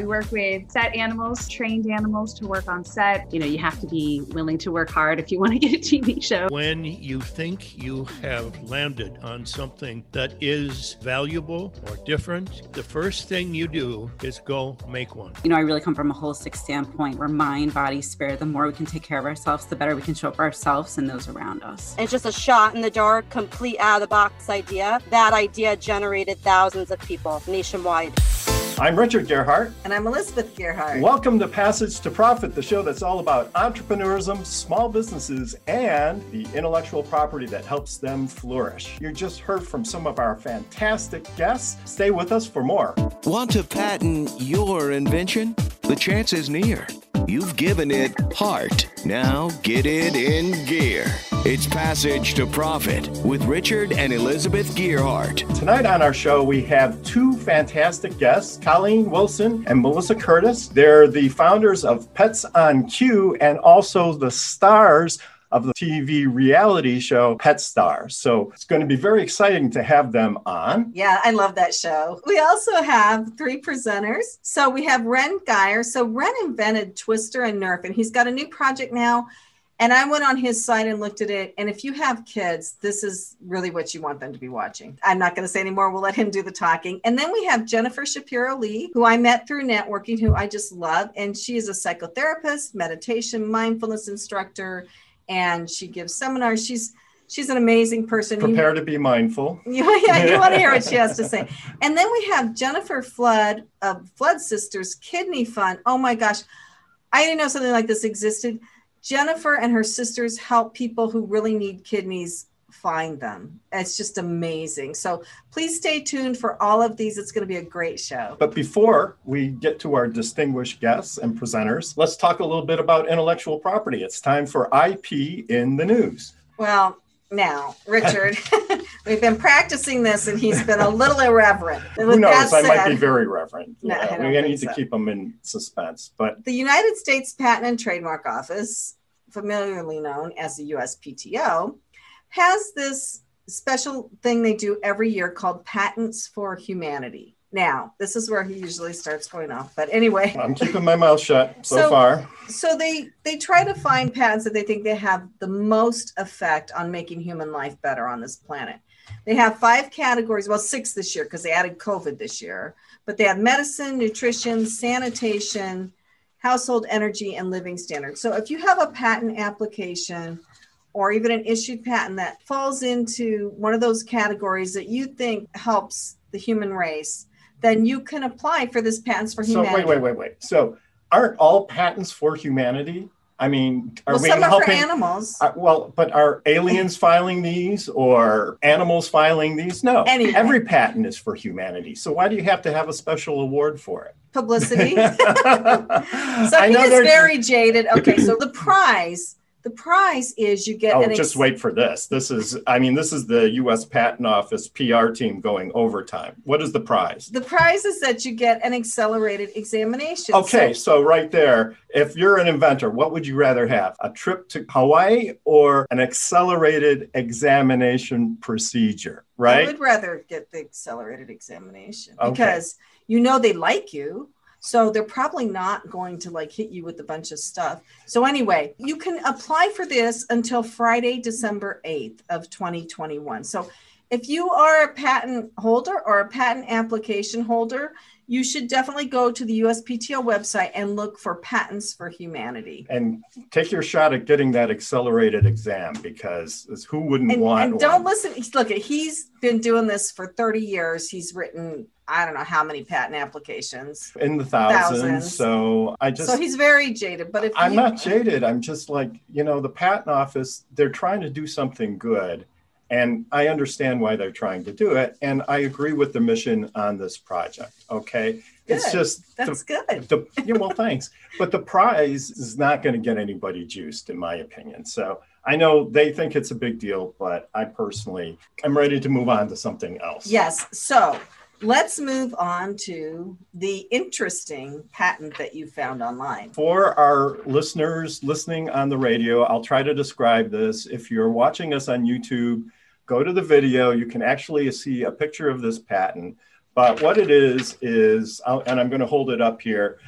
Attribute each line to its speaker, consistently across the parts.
Speaker 1: We work with set animals, trained animals to work on set. You know, you have to be willing to work hard if you want to get a TV show.
Speaker 2: When you think you have landed on something that is valuable or different, the first thing you do is go make one.
Speaker 3: You know, I really come from a holistic standpoint where mind, body, spirit, the more we can take care of ourselves, the better we can show up for ourselves and those around us.
Speaker 4: It's just a shot in the dark, complete out of the box idea. That idea generated thousands of people nationwide.
Speaker 5: I'm Richard Gearhart.
Speaker 6: And I'm Elizabeth Gearhart.
Speaker 5: Welcome to Passage to Profit, the show that's all about entrepreneurism, small businesses, and the intellectual property that helps them flourish. You just heard from some of our fantastic guests. Stay with us for more.
Speaker 7: Want to patent your invention? The chance is near. You've given it heart. Now get it in gear. It's Passage to Profit with Richard and Elizabeth Gearhart.
Speaker 5: Tonight on our show, we have two fantastic guests, Colleen Wilson and Melissa Curtis. They're the founders of Pets on Cue and also the stars of the TV reality show Pet Stars. So it's going to be very exciting to have them on.
Speaker 6: Yeah, I love that show. We also have three presenters. So we have Ren Guyer. So Ren invented Twister and Nerf, and he's got a new project now. And I went on his site and looked at it. And if you have kids, this is really what you want them to be watching. I'm not going to say anymore. We'll let him do the talking. And then we have Jennifer Shapiro Lee, who I met through networking, who I just love. And she is a psychotherapist, meditation, mindfulness instructor, and she gives seminars. She's she's an amazing person.
Speaker 5: Prepare you, to be mindful.
Speaker 6: Yeah, yeah, you want to hear what she has to say. And then we have Jennifer Flood of Flood Sisters Kidney Fund. Oh my gosh, I didn't know something like this existed. Jennifer and her sisters help people who really need kidneys find them. It's just amazing. So please stay tuned for all of these. It's going to be a great show.
Speaker 5: But before we get to our distinguished guests and presenters, let's talk a little bit about intellectual property. It's time for IP in the news.
Speaker 6: Well, now, Richard, we've been practicing this and he's been a little irreverent.
Speaker 5: Who knows? Said, I might be very reverent. No, we need so. to need to keep them in suspense. But
Speaker 6: the United States Patent and Trademark Office, familiarly known as the USPTO, has this special thing they do every year called Patents for Humanity. Now, this is where he usually starts going off. But anyway,
Speaker 5: I'm keeping my mouth shut so, so, far.
Speaker 6: So they they try to find patents that they think they have the most effect on making human life better on this planet. They have five categories, well, six this year because they added COVID this year. But they have medicine, nutrition, sanitation, household energy, and living standards. So if you have a patent application or even an issued patent that falls into one of those categories that you think helps the human race, then you can apply for this patents for humanity.
Speaker 5: So wait, wait, wait, wait. So aren't all patents for humanity? I mean, are
Speaker 6: well,
Speaker 5: we
Speaker 6: some
Speaker 5: helping?
Speaker 6: Are for animals.
Speaker 5: Uh, well, but are aliens filing these or animals filing these? No.
Speaker 6: Anyway.
Speaker 5: Every patent is for humanity. So why do you have to have a special award for it?
Speaker 6: Publicity. so he is very jaded. Okay, so the prize the prize is you get.
Speaker 5: Oh, ex- just wait for this. This is, I mean, this is the U.S. Patent Office PR team going overtime. What is the prize?
Speaker 6: The prize is that you get an accelerated examination.
Speaker 5: Okay, so, so right there, if you're an inventor, what would you rather have? A trip to Hawaii or an accelerated examination procedure? Right. I
Speaker 6: would rather get the accelerated examination okay. because you know they like you so they're probably not going to like hit you with a bunch of stuff. So anyway, you can apply for this until Friday, December 8th of 2021. So if you are a patent holder or a patent application holder, you should definitely go to the USPTO website and look for patents for humanity.
Speaker 5: And take your shot at getting that accelerated exam because who wouldn't
Speaker 6: and,
Speaker 5: want
Speaker 6: And don't one? listen, look, he's been doing this for 30 years. He's written I don't know how many patent applications
Speaker 5: in the thousands. thousands. So I just
Speaker 6: so he's very jaded. But if
Speaker 5: I'm not jaded, I'm just like you know the patent office. They're trying to do something good, and I understand why they're trying to do it, and I agree with the mission on this project. Okay,
Speaker 6: good.
Speaker 5: it's just
Speaker 6: that's
Speaker 5: the,
Speaker 6: good.
Speaker 5: The, yeah, well, thanks, but the prize is not going to get anybody juiced, in my opinion. So. I know they think it's a big deal, but I personally am ready to move on to something else.
Speaker 6: Yes. So let's move on to the interesting patent that you found online.
Speaker 5: For our listeners listening on the radio, I'll try to describe this. If you're watching us on YouTube, go to the video. You can actually see a picture of this patent. but what it is is, and I'm going to hold it up here.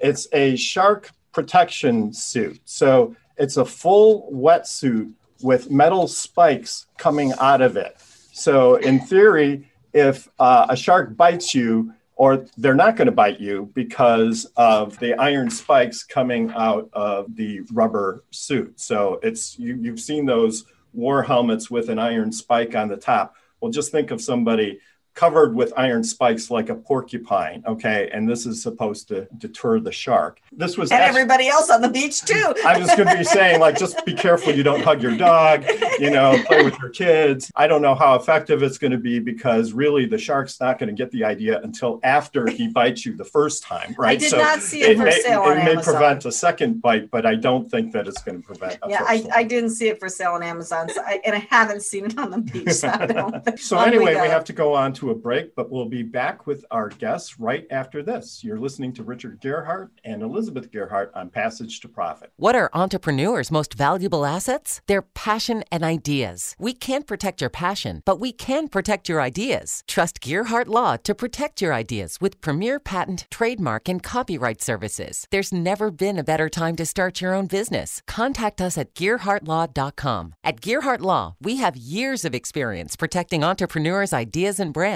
Speaker 5: It's a shark protection suit. So it's a full wetsuit with metal spikes coming out of it. So in theory, if uh, a shark bites you, or they're not going to bite you because of the iron spikes coming out of the rubber suit. So it's you, you've seen those war helmets with an iron spike on the top. Well, just think of somebody covered with iron spikes like a porcupine. Okay, and this is supposed to deter the shark. This was
Speaker 6: and actually, everybody else on the beach too.
Speaker 5: I was going to be saying like, just be careful you don't hug your dog. You know, play with your kids. I don't know how effective it's going to be because really the shark's not going to get the idea until after he bites you the first time, right?
Speaker 6: I did so not see it, it for
Speaker 5: may,
Speaker 6: sale
Speaker 5: it
Speaker 6: on
Speaker 5: may
Speaker 6: Amazon.
Speaker 5: prevent a second bite, but I don't think that it's going to prevent.
Speaker 6: yeah, I, I didn't see it for sale on Amazon, so I, and I haven't seen it on the beach. So,
Speaker 5: so anyway, we, we have to go on to a break, but we'll be back with our guests right after this. You're listening to Richard Gearhart and Elizabeth Gearhart on Passage to Profit.
Speaker 8: What are entrepreneurs' most valuable assets? Their passion and ideas. We can't protect your passion, but we can protect your ideas. Trust Gearhart Law to protect your ideas with premier patent, trademark, and copyright services. There's never been a better time to start your own business. Contact us at GearhartLaw.com. At Gearhart Law, we have years of experience protecting entrepreneurs' ideas and brands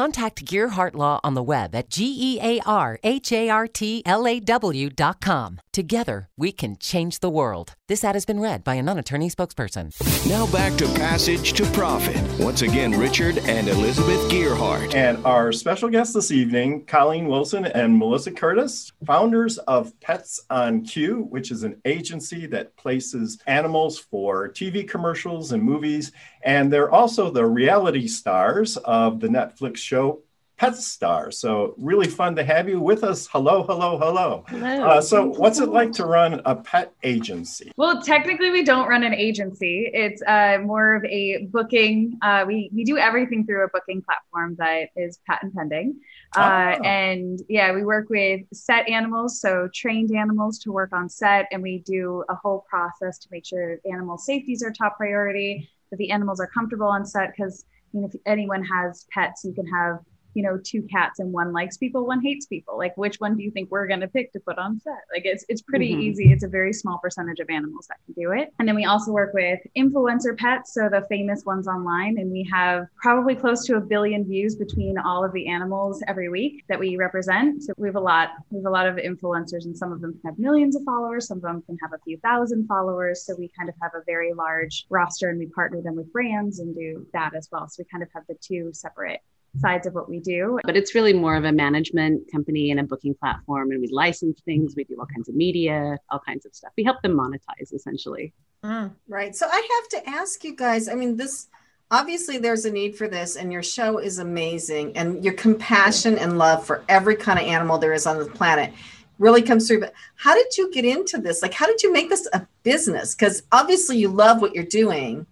Speaker 8: Contact Gearhart Law on the web at G E A R H A R T L A W dot com. Together, we can change the world. This ad has been read by a non attorney spokesperson.
Speaker 7: Now back to Passage to Profit. Once again, Richard and Elizabeth Gearhart.
Speaker 5: And our special guests this evening, Colleen Wilson and Melissa Curtis, founders of Pets on Cue, which is an agency that places animals for TV commercials and movies. And they're also the reality stars of the Netflix show Pet Star. So really fun to have you with us. Hello, hello, hello.
Speaker 1: Hello.
Speaker 5: Uh, so what's it like to run a pet agency?
Speaker 1: Well, technically, we don't run an agency. It's uh, more of a booking. Uh, we we do everything through a booking platform that is patent pending. Uh,
Speaker 5: Oh.
Speaker 1: And yeah, we work with set animals, so trained animals to work on set, and we do a whole process to make sure animal safety is our top priority, that the animals are comfortable on set. Because you know, if anyone has pets, you can have you know two cats and one likes people one hates people. Like which one do you think we're going to pick to put on set? Like it's it's pretty
Speaker 3: Mhm.
Speaker 1: easy. It's a very small percentage of animals that can do it. And then we also work with influencer pets so the famous ones online and we have probably close to a billion views between all of the animals every week that we represent. So we have a lot we have a lot of influencers and some of them can have millions of followers some of them can have a few thousand followers. So we kind of have a very large roster and we partner them with brands and do that as well. So we kind of have the two separate sides of what we do.
Speaker 9: but it's really more of a management company and a booking platform and we license things we do all kinds of media all kinds of stuff we help them monetize essentially mm,
Speaker 6: Right. So I have to ask you guys, I mean, this obviously there's a need for this, and your show is amazing, and your compassion and love for every kind of animal there is on the planet really comes through. But how did you get into this? Like, how did you make this a business? Because obviously you love what you're doing.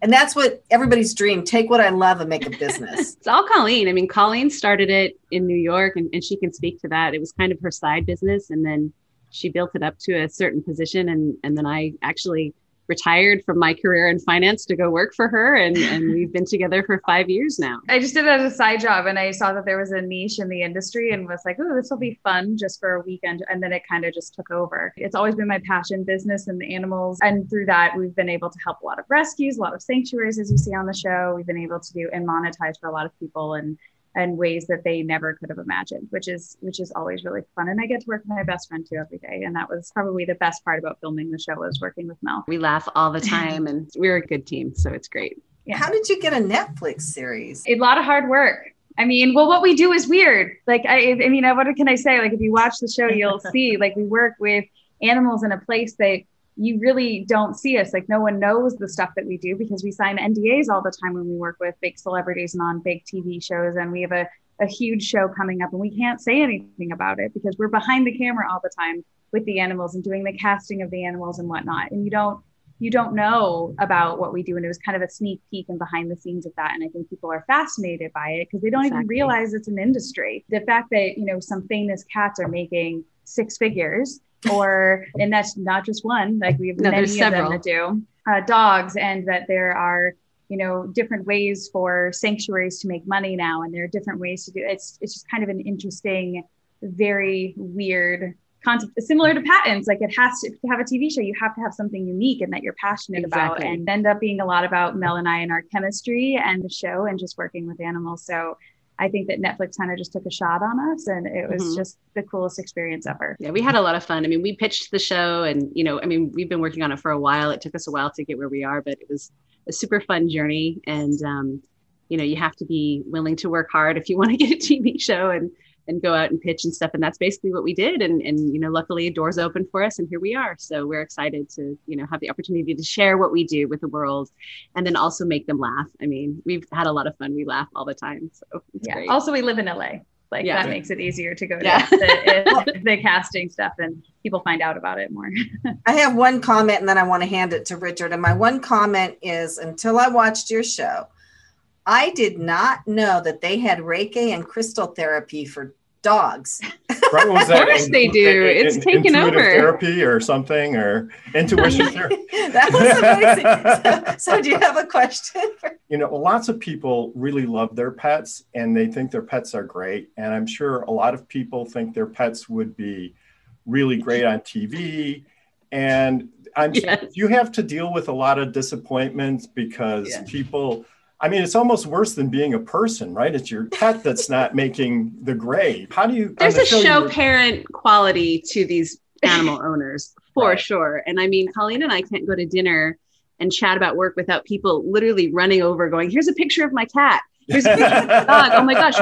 Speaker 6: And that's what everybody's dream. Take what I love and make a business.
Speaker 9: it's all colleen i mean colleen started it in new york and, and she can speak to that it was kind of her side business and then she built it up to a certain position and and then i actually retired from my career in finance to go work for her and and we've been together for five years now
Speaker 1: I just did it as a side job and I saw that there was a niche in the industry and was like, oh, this will be fun just for a weekend. And then it kind of just took over. It's always been my passion, business and the animals. And through that, we've been able to help a lot of rescues, a lot of sanctuaries, as you see on the show. We've been able to do and monetize for a lot of people and and ways that they never could have imagined, which is which is always really fun. And I get to work with my best friend too every day. And that was probably the best part about filming the show was working with Mel.
Speaker 9: we laugh all the time and we're a good team so it's great
Speaker 1: Yeah.
Speaker 6: How did you get a Netflix series?
Speaker 1: a lot of hard work. I mean, well, what we do is weird. Like, I, I mean, what can I say? Like, if you watch the show, you'll see, like, we work with animals in a place that you really don't see us. Like, no one knows the stuff that we do because we sign NDAs all the time when we work with big celebrities and on big TV shows. And we have a a huge show coming up and we can't say anything about it because we're behind the camera all the time with the animals and doing the casting of the animals and whatnot. And you don't you don't know about what we do. And it was kind of a sneak peek and behind the scenes of that. And I think people are fascinated by it because they don't exactly. even realize it's an industry. The fact that, you know, some famous cats are making six figures or and that's not just one, like we have no, many of them that do uh, dogs and that there are you know different ways for sanctuaries to make money now and there are different ways to do it. it's it's just kind of an interesting very weird concept similar to patents like it has to, to have a tv show you have to have something unique and that you're passionate exactly. about and end up being a lot about mel and i and our chemistry and the show and just working with animals so I think that Netflix kind of just took a shot on us and it was mm-hmm. just the coolest experience ever.
Speaker 9: Yeah, we had a lot of fun. I mean, we pitched the show and, you know, I mean, we've been working on it for a while. It took us a while to get where we are, but it was a super fun journey. And, um, you know, you have to be willing to work hard if you want to get a TV show and and go out and pitch and stuff. And that's basically what we did. And, and, you know, luckily doors open for us and here we are. So we're excited to, you know, have the opportunity to share what we do with the world and then also make them laugh. I mean, we've had a lot of fun. We laugh all the time. So
Speaker 1: yeah. Great. Also, we live in LA. Like yeah. that makes it easier to go to yeah. the, the, casting stuff and people find out about it more.
Speaker 6: I have one comment and then I want to hand it to Richard. And my one comment is until I watched your show, I did not know that they had Reiki and crystal therapy for dogs.
Speaker 9: Right, of course in, they do. In, it's in, taken over.
Speaker 5: Therapy or something or intuition therapy. that
Speaker 6: was amazing. So, so, do you have a question?
Speaker 5: you know, lots of people really love their pets and they think their pets are great. And I'm sure a lot of people think their pets would be really great on TV. And I'm yes. you have to deal with a lot of disappointments because yes. people I mean, it's almost worse than being a person, right? It's your pet that's not making the grade. How do you?
Speaker 9: There's a show, show parent quality to these animal owners for right. sure. And I mean, Colleen and I can't go to dinner and chat about work without people literally running over, going, "Here's a picture of my cat." Here's a picture of the dog. Oh my gosh,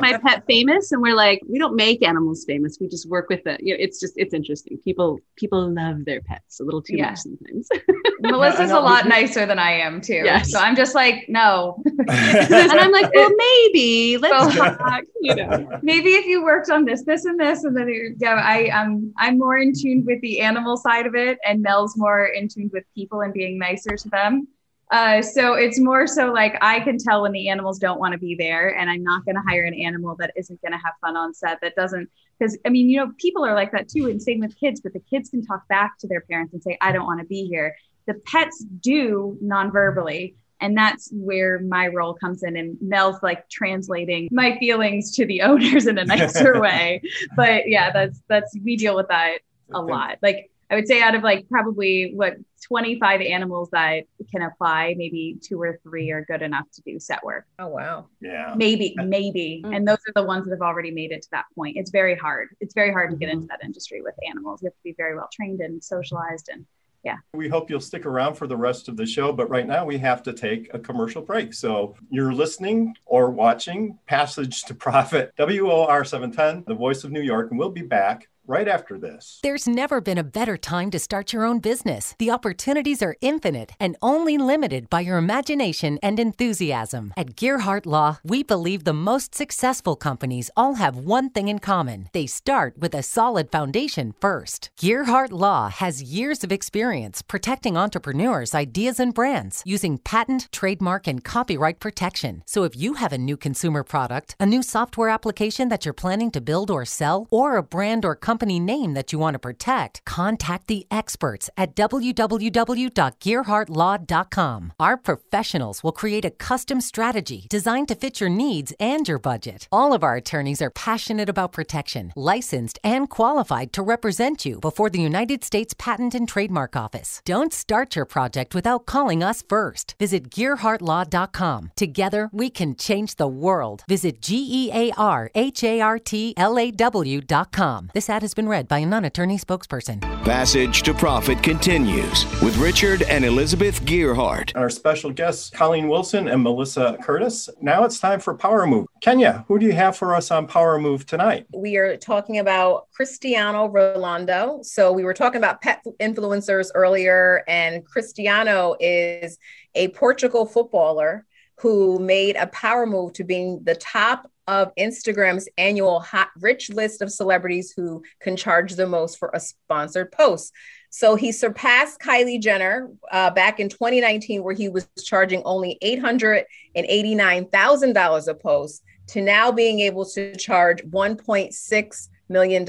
Speaker 9: my pet famous? And we're like, we don't make animals famous. We just work with it. You know, it's just it's interesting. People people love their pets a little too yeah. much sometimes.
Speaker 1: Melissa's a lot nicer than I am too. Yes. So I'm just like, no. and
Speaker 9: I'm like, well, maybe let's talk. You know,
Speaker 1: maybe if you worked on this, this, and this, and then yeah, I am I'm more in tune with the animal side of it, and Mel's more in tune with people and being nicer to them. Uh, so it's more so like I can tell when the animals don't want to be there, and I'm not going to hire an animal that isn't going to have fun on set. That doesn't, because I mean, you know, people are like that too, and same with kids. But the kids can talk back to their parents and say, "I don't want to be here." The pets do non-verbally, and that's where my role comes in. And Mel's like translating my feelings to the owners in a nicer way. But yeah, that's that's we deal with that a lot. Like I would say out of like probably what 25 animals that can apply, maybe two or three are good enough to do set work.
Speaker 10: Oh wow.
Speaker 5: Yeah.
Speaker 1: Maybe, maybe. Mm-hmm. And those are the ones that have already made it to that point. It's very hard. It's very hard to get into mm-hmm. that industry with animals. You have to be very well trained and socialized and yeah.
Speaker 5: We hope you'll stick around for the rest of the show, but right now we have to take a commercial break. So you're listening or watching Passage to Profit, WOR 710, the voice of New York, and we'll be back right after this.
Speaker 8: There's never been a better time to start your own business. The opportunities are infinite and only limited by your imagination and enthusiasm. At Gearhart Law, we believe the most successful companies all have one thing in common they start with a solid foundation first. Gearhart Law has years of experience protecting entrepreneurs' ideas and brands using patent, trademark, and copyright protection. So if you have a new consumer product, a new software application that you're planning to build or sell, or a brand or company, company name that you want to protect, contact the experts at www.gearhartlaw.com. Our professionals will create a custom strategy designed to fit your needs and your budget. All of our attorneys are passionate about protection, licensed, and qualified to represent you before the United States Patent and Trademark Office. Don't start your project without calling us first. Visit gearhartlaw.com. Together, we can change the world. Visit G E A R H A R T L A W.com. This ad has been read by a non attorney spokesperson.
Speaker 7: Passage to Profit continues with Richard and Elizabeth Gearhart.
Speaker 5: Our special guests, Colleen Wilson and Melissa Curtis. Now it's time for Power Move. Kenya, who do you have for us on Power Move tonight?
Speaker 10: We are talking about Cristiano Ronaldo. So we were talking about pet influencers earlier, and Cristiano is a Portugal footballer who made a power move to being the top of Instagram's annual hot rich list of celebrities who can charge the most for a sponsored post. So he surpassed Kylie Jenner uh, back in 2019, where he was charging only $889,000 a post, to now being able to charge $1.6 million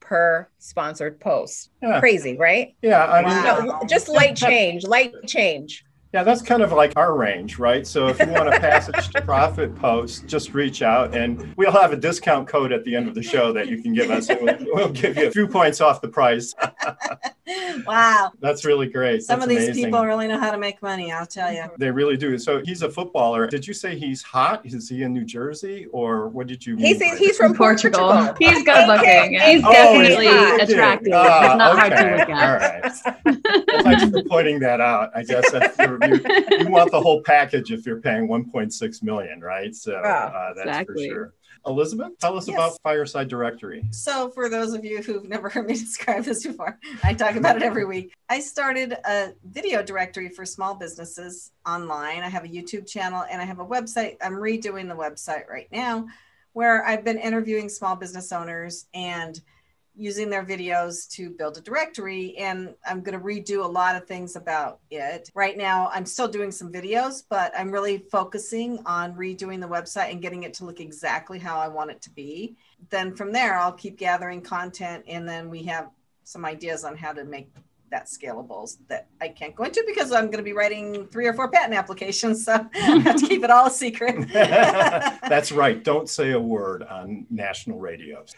Speaker 10: per sponsored post.
Speaker 5: Yeah.
Speaker 10: Crazy, right?
Speaker 5: Yeah, I mean,
Speaker 10: No, just light change, light change.
Speaker 5: Yeah, that's kind of like our range, right? So if you want a passage to profit post, just reach out and we'll have a discount code at the end of the show that you can give us. We'll, we'll give you a few points off the price.
Speaker 6: wow.
Speaker 5: That's really great.
Speaker 6: Some
Speaker 5: That's
Speaker 6: of these
Speaker 5: amazing.
Speaker 6: people really know how to make money, I'll tell you.
Speaker 5: They really do. So he's a footballer. Did you say he's hot? Is he in New Jersey or what did you mean?
Speaker 10: He's, he's from Portugal.
Speaker 1: Portugal. He's good looking. yeah.
Speaker 9: He's
Speaker 5: Oh,
Speaker 9: definitely
Speaker 5: yeah.
Speaker 9: attractive.
Speaker 5: Ah,
Speaker 9: it's not hard to look at.
Speaker 5: right. Well, thanks for pointing that out. I guess that's, you you want the whole package if you're paying 1.6 million, right? So uh, that's
Speaker 9: Exactly.
Speaker 5: for sure. Elizabeth, tell us
Speaker 6: Yes.
Speaker 5: about Fireside Directory.
Speaker 6: So, for those of you who've never heard me describe this before, I talk about it every week. I started a video directory for small businesses online. I have a YouTube channel and I have a website. I'm redoing the website right now where I've been interviewing small business owners and using their videos to build a directory. And I'm going to redo a lot of things about it. Right now, I'm still doing some videos, but I'm really focusing on redoing the website and getting it to look exactly how I want it to be then from there i'll keep gathering content and then we have some ideas on how to make that scalable that i can't go into because i'm going to be writing three or four patent applications so i have to keep it all a secret
Speaker 5: that's right. Don't say a word on national radios.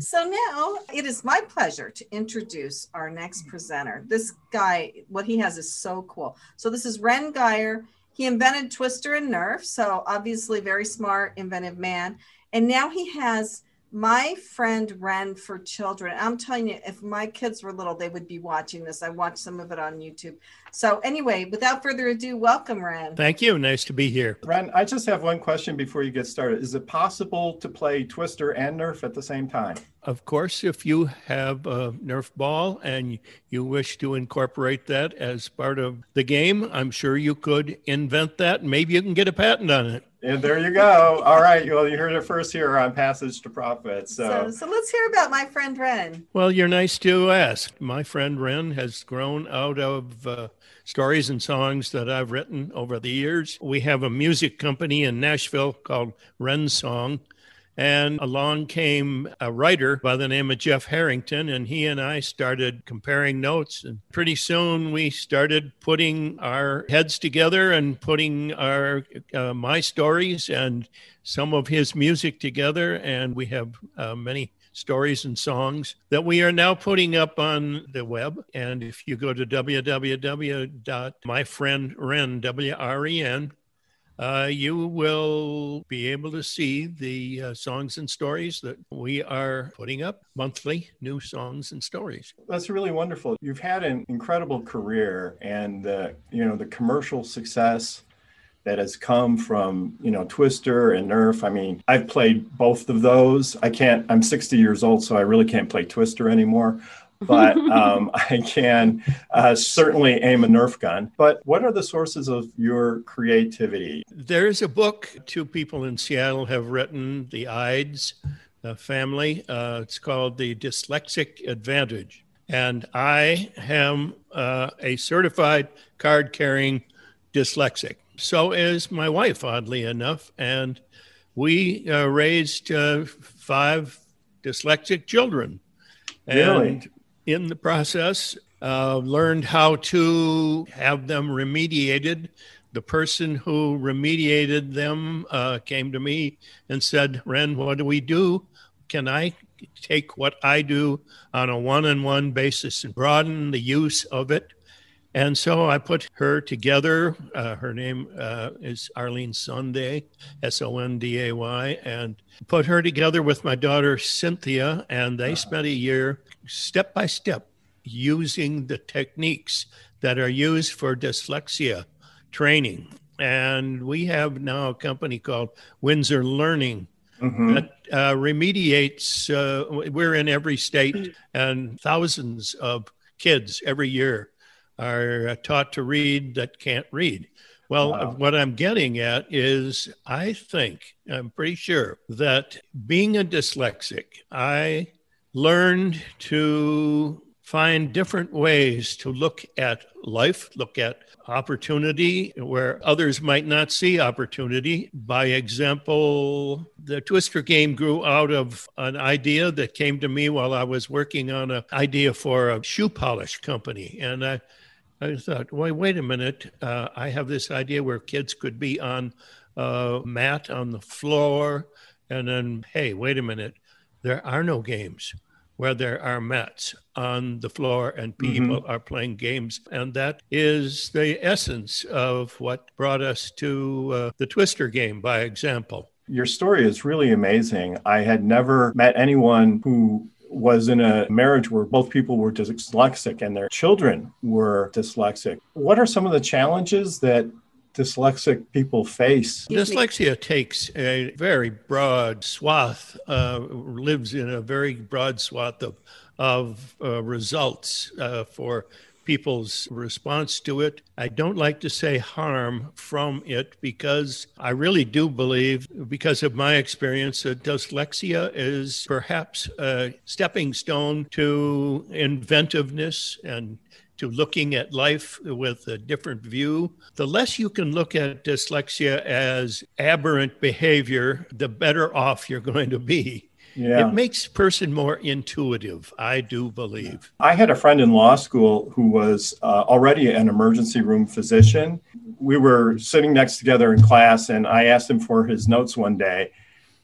Speaker 6: so now it is my pleasure to introduce our next presenter. This guy, what he has is so cool. So this is Ren Guyer. He invented Twister and Nerf, so obviously very smart, inventive man. And now he has my friend Ren for children. I'm telling you, if my kids were little, they would be watching this. I watched some of it on YouTube. So anyway, without further ado, welcome, Ren.
Speaker 2: Thank you. Nice to be here.
Speaker 5: Ren, I just have one question before you get started. Is it possible to play Twister and Nerf at the same time?
Speaker 2: Of course, if you have a Nerf ball and you wish to incorporate that as part of the game, I'm sure you could invent that. Maybe you can get a patent on it.
Speaker 5: And there you go. All right. Well, you heard it first here on Passage to Profit.
Speaker 6: So, so let's hear about my friend Ren.
Speaker 2: Well, you're nice to ask. My friend Ren has grown out of uh, stories and songs that I've written over the years. We have a music company in Nashville called Ren Song. And along came a writer by the name of Jeff Harrington, and he and I started comparing notes. And pretty soon we started putting our heads together and putting our uh, my stories and some of his music together. And we have uh, many stories and songs that we are now putting up on the web. And if you go to www.myfriendren, W-R-E-N, uh, you will be able to see the uh, songs and stories that we are putting up monthly, new songs and stories.
Speaker 5: That's really wonderful. You've had an incredible career, and uh, you know the commercial success that has come from you know Twister and Nerf. I mean, I've played both of those. I can't. I'm 60 years old, so I really can't play Twister anymore. But um, I can uh, certainly aim a Nerf gun. But what are the sources of your creativity?
Speaker 2: There's a book two people in Seattle have written, the Eides uh, family. Uh, it's called The Dyslexic Advantage. And I am uh, a certified card carrying dyslexic. So is my wife, oddly enough. And we uh, raised uh, five dyslexic children.
Speaker 5: Really?
Speaker 2: In the process, uh, learned how to have them remediated. The person who remediated them uh, came to me and said, Ren, what do we do? Can I take what I do on a one on one basis and broaden the use of it? And so I put her together. Uh, her name uh, is Arlene Sonday, S O N D A Y, and put her together with my daughter Cynthia. And they spent a year step by step using the techniques that are used for dyslexia training. And we have now a company called Windsor Learning
Speaker 5: Mhm.
Speaker 2: that uh, remediates. Uh, we're in every state, and thousands of kids every year are uh, taught to read that can't read. Well,
Speaker 5: Wow.
Speaker 2: what I'm getting at is I think, I'm pretty sure that being a dyslexic, I learned to find different ways to look at life, look at opportunity where others might not see opportunity. By example, the Twister game grew out of an idea that came to me while I was working on an idea for a shoe polish company. And I, I thought, wait, wait a minute. Uh, I have this idea where kids could be on a mat on the floor. And then, hey, wait a minute. There are no games where there are mats on the floor and people are playing games. And that is the essence of what brought us to uh, the Twister game, by example.
Speaker 5: Your story is really amazing. I had never met anyone who was in a marriage where both people were dyslexic and their children were dyslexic. What are some of the challenges that dyslexic people face?
Speaker 2: Dyslexia takes a very broad swath, uh, lives in a very broad swath of, of uh, results uh, for people's response to it. I don't like to say harm from it because I really do believe, because of my experience, that dyslexia is perhaps a stepping stone to inventiveness and to looking at life with a different view. The less you can look at dyslexia as aberrant behavior, the better off you're going to be.
Speaker 5: Yeah.
Speaker 2: It makes person more intuitive, I do believe.
Speaker 5: I had a friend in law school who was uh, already an emergency room physician. We were sitting next together in class, and I asked him for his notes one day.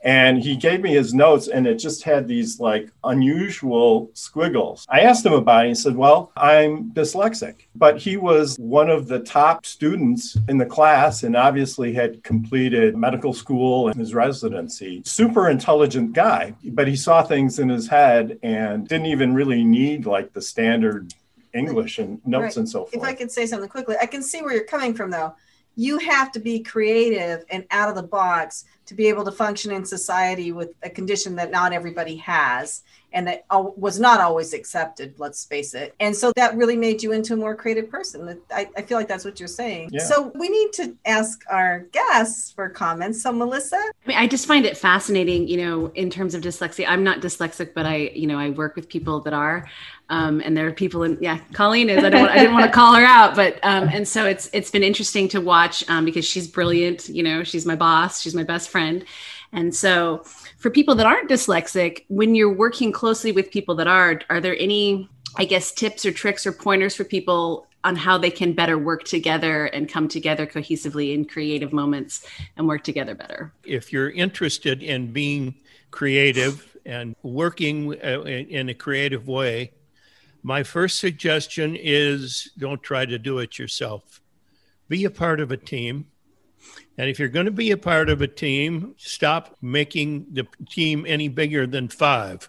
Speaker 5: And he gave me his notes, and it just had these like unusual squiggles. I asked him about it. He said, Well, I'm dyslexic. But he was one of the top students in the class and obviously had completed medical school and his residency. Super intelligent guy, but he saw things in his head and didn't even really need like the standard English and notes
Speaker 6: Right.
Speaker 5: and so forth.
Speaker 6: If I could say something quickly, I can see where you're coming from though. You have to be creative and out of the box to be able to function in society with a condition that not everybody has and that was not always accepted, let's face it. And so that really made you into a more creative person. I, I feel like that's what you're saying.
Speaker 11: Yeah.
Speaker 6: So we need to ask our guests for comments. So, Melissa,
Speaker 9: I mean, I just find it fascinating, you know, in terms of dyslexia. I'm not dyslexic, but I, you know, I work with people that are, um, and there are people in, yeah, Colleen is. I don't, want, I didn't want to call her out, but, um, and so it's it's been interesting to watch um, because she's brilliant. You know, she's my boss, she's my best friend, and so for people that aren't dyslexic, when you're working closely with people that are, are there any, I guess, tips or tricks or pointers for people? On how they can better work together and come together cohesively in creative moments and work together better.
Speaker 2: if you're interested in being creative and working uh, in in a creative way, my first suggestion is don't try to do it yourself. Be a part of a team. And if you're going to be a part of a team, stop making the team any bigger than five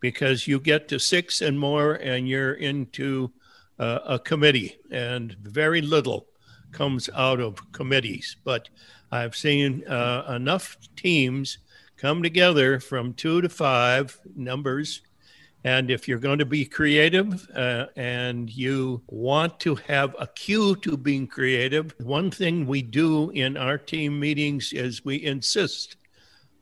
Speaker 2: because you get to six and more and you're into uh, a committee, and very little comes out of committees. But I've seen uh, enough teams come together from two to five numbers. And if you're going to be creative uh, and you want to have a cue to being creative, one thing we do in our team meetings is we insist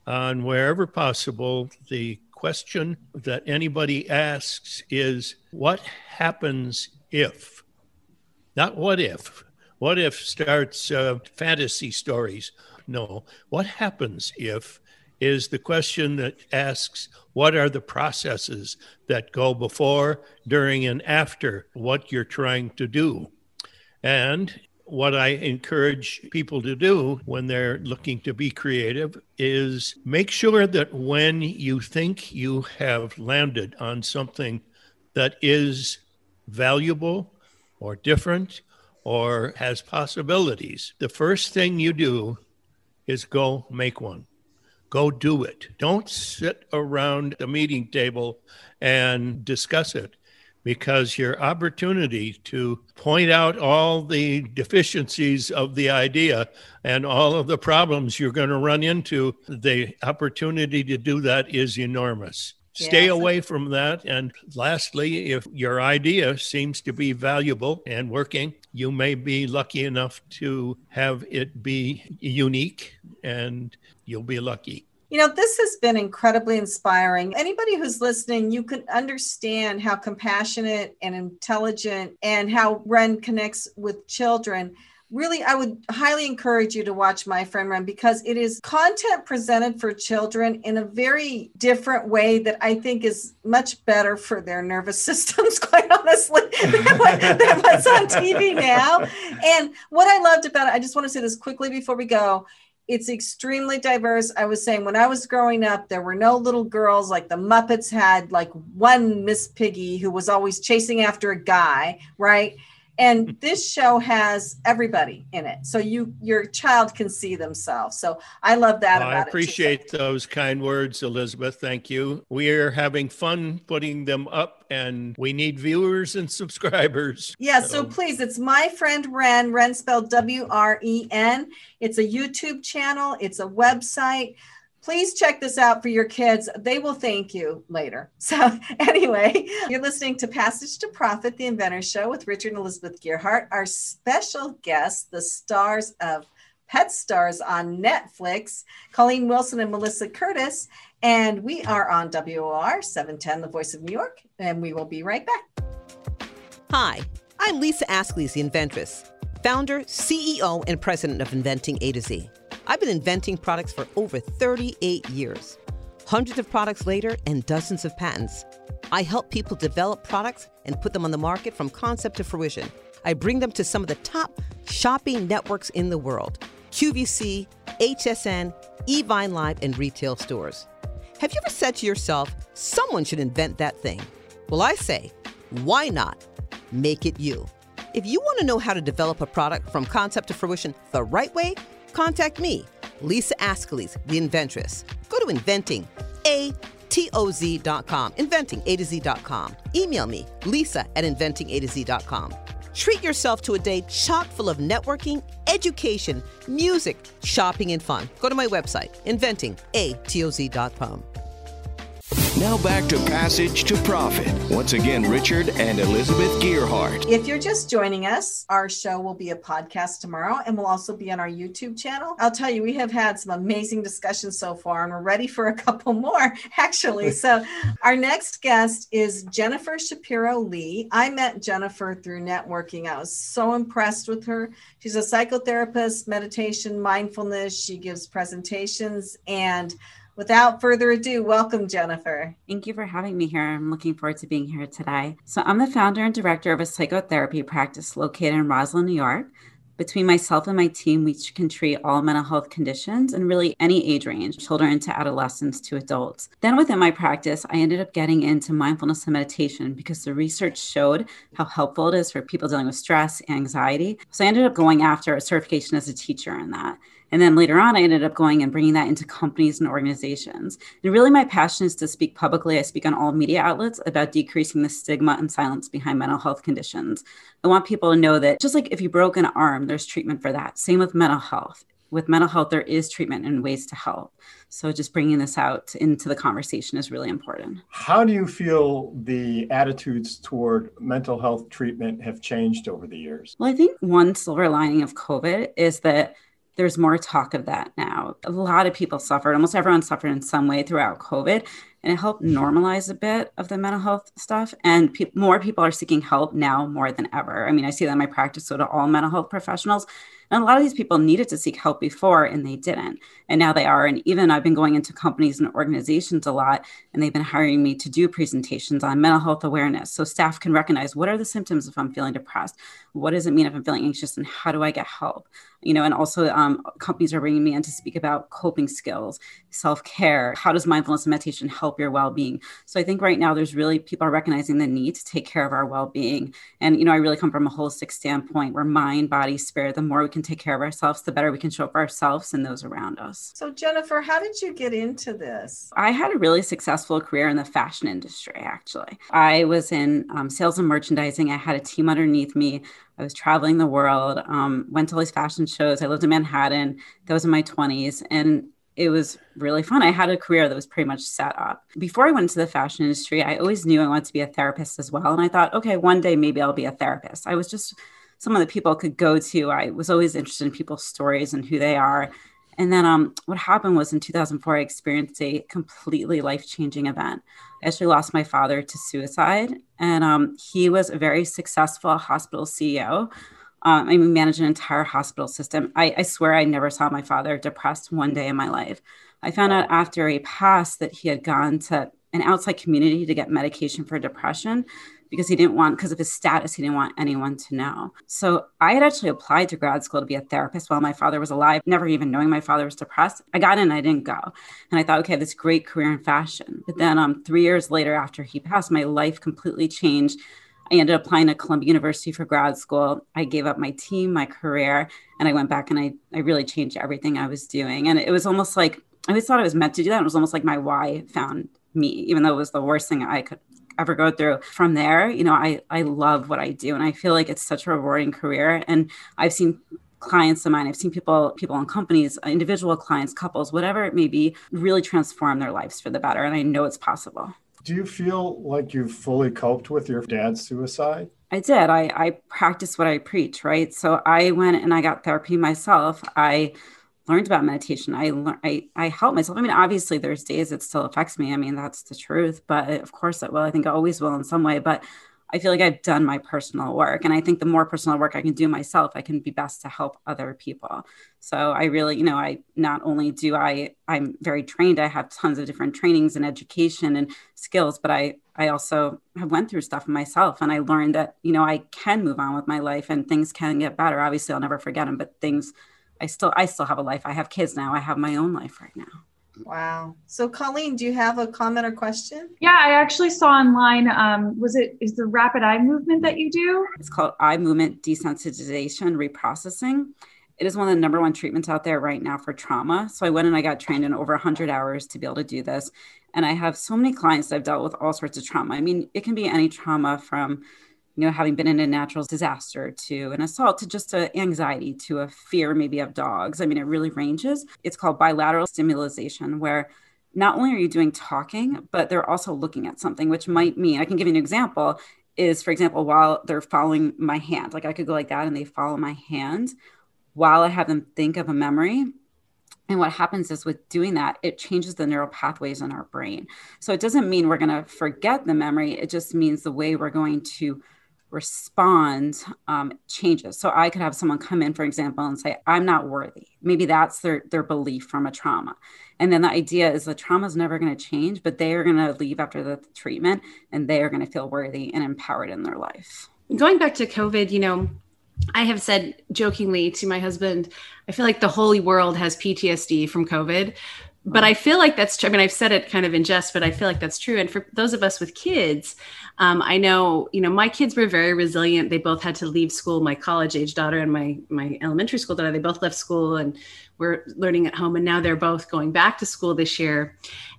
Speaker 2: on wherever possible the question that anybody asks is what happens if? Not what if. What if starts uh, fantasy stories? No. What happens if is the question that asks what are the processes that go before, during, and after what you're trying to do? And what I encourage people to do when they're looking to be creative is make sure that when you think you have landed on something that is valuable or different or has possibilities, the first thing you do is go make one. Go do it. Don't sit around the meeting table and discuss it because your opportunity to point out all the deficiencies of the idea and all of the problems you're going to run into, the opportunity to do that is enormous. Stay
Speaker 6: Yeah.
Speaker 2: away from that. And lastly, if your idea seems to be valuable and working, you may be lucky enough to have it be unique and you'll be lucky.
Speaker 6: You know, this has been incredibly inspiring. Anybody who's listening, you can understand how compassionate and intelligent and how Ren connects with children. Really, I would highly encourage you to watch My Friend Ren because it is content presented for children in a very different way that I think is much better for their nervous systems, quite honestly, than, what, than what's on TV now. And what I loved about it, I just want to say this quickly before we go it's extremely diverse. I was saying when I was growing up, there were no little girls like the Muppets had like one Miss Piggy who was always chasing after a guy, right? And hmm. this show has everybody in it, so you your child can see themselves. So I love that
Speaker 2: I
Speaker 6: about it. too.
Speaker 2: appreciate those kind words, Elizabeth. Thank you. We are having fun putting them up, and we need viewers and subscribers.
Speaker 6: Yeah, so please, it's my friend Ren, Ren spelled W R E N. It's a YouTube channel, it's a website. Please check this out for your kids. They will thank you later. So, anyway, you're listening to Passage to Profit, the Inventor Show with Richard and Elizabeth Gearhart. Our special guests, the stars of Pet Stars on Netflix, Colleen Wilson and Melissa Curtis. And we are on WOR 710, the voice of New York. And we will be right back.
Speaker 11: Hi, I'm Lisa Ascolese, the inventress, founder, CEO, and president of Inventing A to Z. I've been inventing products for over 38 years. Hundreds of products later and dozens of patents. I help people develop products and put them on the market from concept to fruition. I bring them to some of the top shopping networks in the world QVC, HSN, Evine Live, and retail stores. Have you ever said to yourself, someone should invent that thing? Well, I say, why not? Make it you. If you want to know how to develop a product from concept to fruition the right way, contact me, Lisa Ascolese, the inventress. Go to inventing, A T O Z.com, inventing A to Z.com. Email me, lisa at inventing A to Z.com. Treat yourself to a day chock full of networking, education, music, shopping, and fun. Go to my website, inventing A T O Z.com.
Speaker 7: Now back to Passage to Profit. Once again, Richard and Elizabeth Gearhart.
Speaker 6: If you're just joining us, our show will be a podcast tomorrow and will also be on our YouTube channel. I'll tell you, we have had some amazing discussions so far and we're ready for a couple more, actually. So, our next guest is Jennifer Shapiro Lee. I met Jennifer through networking. I was so impressed with her. She's a psychotherapist, meditation, mindfulness. She gives presentations and Without further ado, welcome, Jennifer.
Speaker 3: Thank you for having me here. I'm looking forward to being here today. So, I'm the founder and director of a psychotherapy practice located in Roslyn, New York. Between myself and my team, we can treat all mental health conditions and really any age range, children to adolescents to adults. Then within my practice, I ended up getting into mindfulness and meditation because the research showed how helpful it is for people dealing with stress, and anxiety. So I ended up going after a certification as a teacher in that. And then later on, I ended up going and bringing that into companies and organizations. And really, my passion is to speak publicly. I speak on all media outlets about decreasing the stigma and silence behind mental health conditions. I want people to know that just like if you broke an arm, there's treatment for that. Same with mental health. With mental health, there is treatment and ways to help. So just bringing this out into the conversation is really important.
Speaker 5: How do you feel the attitudes toward mental health treatment have changed over the years?
Speaker 3: Well, I think one silver lining of COVID is that there's more talk of that now. A lot of people suffered, almost everyone suffered in some way throughout COVID, and it helped normalize a bit of the mental health stuff. And pe- more people are seeking help now more than ever. I mean, I see that in my practice, so do all mental health professionals. And a lot of these people needed to seek help before and they didn't. And now they are. And even I've been going into companies and organizations a lot, and they've been hiring me to do presentations on mental health awareness. So staff can recognize what are the symptoms if I'm feeling depressed? What does it mean if I'm feeling anxious? And how do I get help? You know, and also um, companies are bringing me in to speak about coping skills, self care. How does mindfulness and meditation help your well being? So I think right now there's really people are recognizing the need to take care of our well being. And, you know, I really come from a holistic standpoint where mind, body, spirit, the more we can take care of ourselves, the better we can show up for ourselves and those around us.
Speaker 6: So, Jennifer, how did you get into this?
Speaker 3: I had a really successful career in the fashion industry, actually. I was in um, sales and merchandising. I had a team underneath me. I was traveling the world, um, went to all these fashion shows. I lived in Manhattan. That was in my 20s. And it was really fun. I had a career that was pretty much set up. Before I went into the fashion industry, I always knew I wanted to be a therapist as well. And I thought, okay, one day maybe I'll be a therapist. I was just some of the people could go to. I was always interested in people's stories and who they are. And then um, what happened was in 2004, I experienced a completely life changing event. I actually lost my father to suicide. And um, he was a very successful hospital CEO. Um, I managed an entire hospital system. I, I swear I never saw my father depressed one day in my life. I found out after he passed that he had gone to an outside community to get medication for depression because he didn't want, because of his status, he didn't want anyone to know. So I had actually applied to grad school to be a therapist while my father was alive, never even knowing my father was depressed. I got in, I didn't go. And I thought, okay, this great career in fashion. But then um, three years later, after he passed, my life completely changed. I ended up applying to Columbia University for grad school. I gave up my team, my career, and I went back and I, I really changed everything I was doing. And it was almost like I always thought I was meant to do that. It was almost like my why found me, even though it was the worst thing I could ever go through. From there, you know, I I love what I do and I feel like it's such a rewarding career. And I've seen clients of mine, I've seen people, people in companies, uh, individual clients, couples, whatever it may be, really transform their lives for the better. And I know it's possible.
Speaker 5: Do you feel like you've fully coped with your dad's suicide?
Speaker 3: I did. I, I practice what I preach, right? So I went and I got therapy myself. I learned about meditation. I learned, I, I help myself. I mean, obviously there's days it still affects me. I mean, that's the truth, but of course it will. I think it always will in some way, but I feel like I've done my personal work. And I think the more personal work I can do myself, I can be best to help other people. So I really, you know, I not only do I, I'm very trained, I have tons of different trainings and education and skills, but I, I also have went through stuff myself and I learned that, you know, I can move on with my life and things can get better. Obviously I'll never forget them, but things I still I still have a life. I have kids now. I have my own life right now.
Speaker 6: Wow. So Colleen, do you have a comment or question?
Speaker 1: Yeah, I actually saw online. Um, was it is the rapid eye movement that you do?
Speaker 3: It's called eye movement desensitization reprocessing. It is one of the number one treatments out there right now for trauma. So I went and I got trained in over 100 hours to be able to do this. And I have so many clients that I've dealt with all sorts of trauma. I mean, it can be any trauma from you know, having been in a natural disaster to an assault to just anxiety to a fear maybe of dogs. I mean, it really ranges. It's called bilateral stimulation, where not only are you doing talking, but they're also looking at something, which might mean I can give you an example. Is for example, while they're following my hand, like I could go like that and they follow my hand while I have them think of a memory. And what happens is with doing that, it changes the neural pathways in our brain. So it doesn't mean we're going to forget the memory. It just means the way we're going to respond um, changes. So I could have someone come in, for example, and say, "I'm not worthy." Maybe that's their their belief from a trauma, and then the idea is the trauma is never going to change, but they are going to leave after the treatment, and they are going to feel worthy and empowered in their life.
Speaker 9: Going back to COVID, you know, I have said jokingly to my husband, I feel like the whole world has PTSD from COVID but I feel like that's true. I mean, I've said it kind of in jest, but I feel like that's true. And for those of us with kids, um, I know, you know, my kids were very resilient. They both had to leave school. My college age daughter and my my elementary school daughter, they both left school and were learning at home. And now they're both going back to school this year.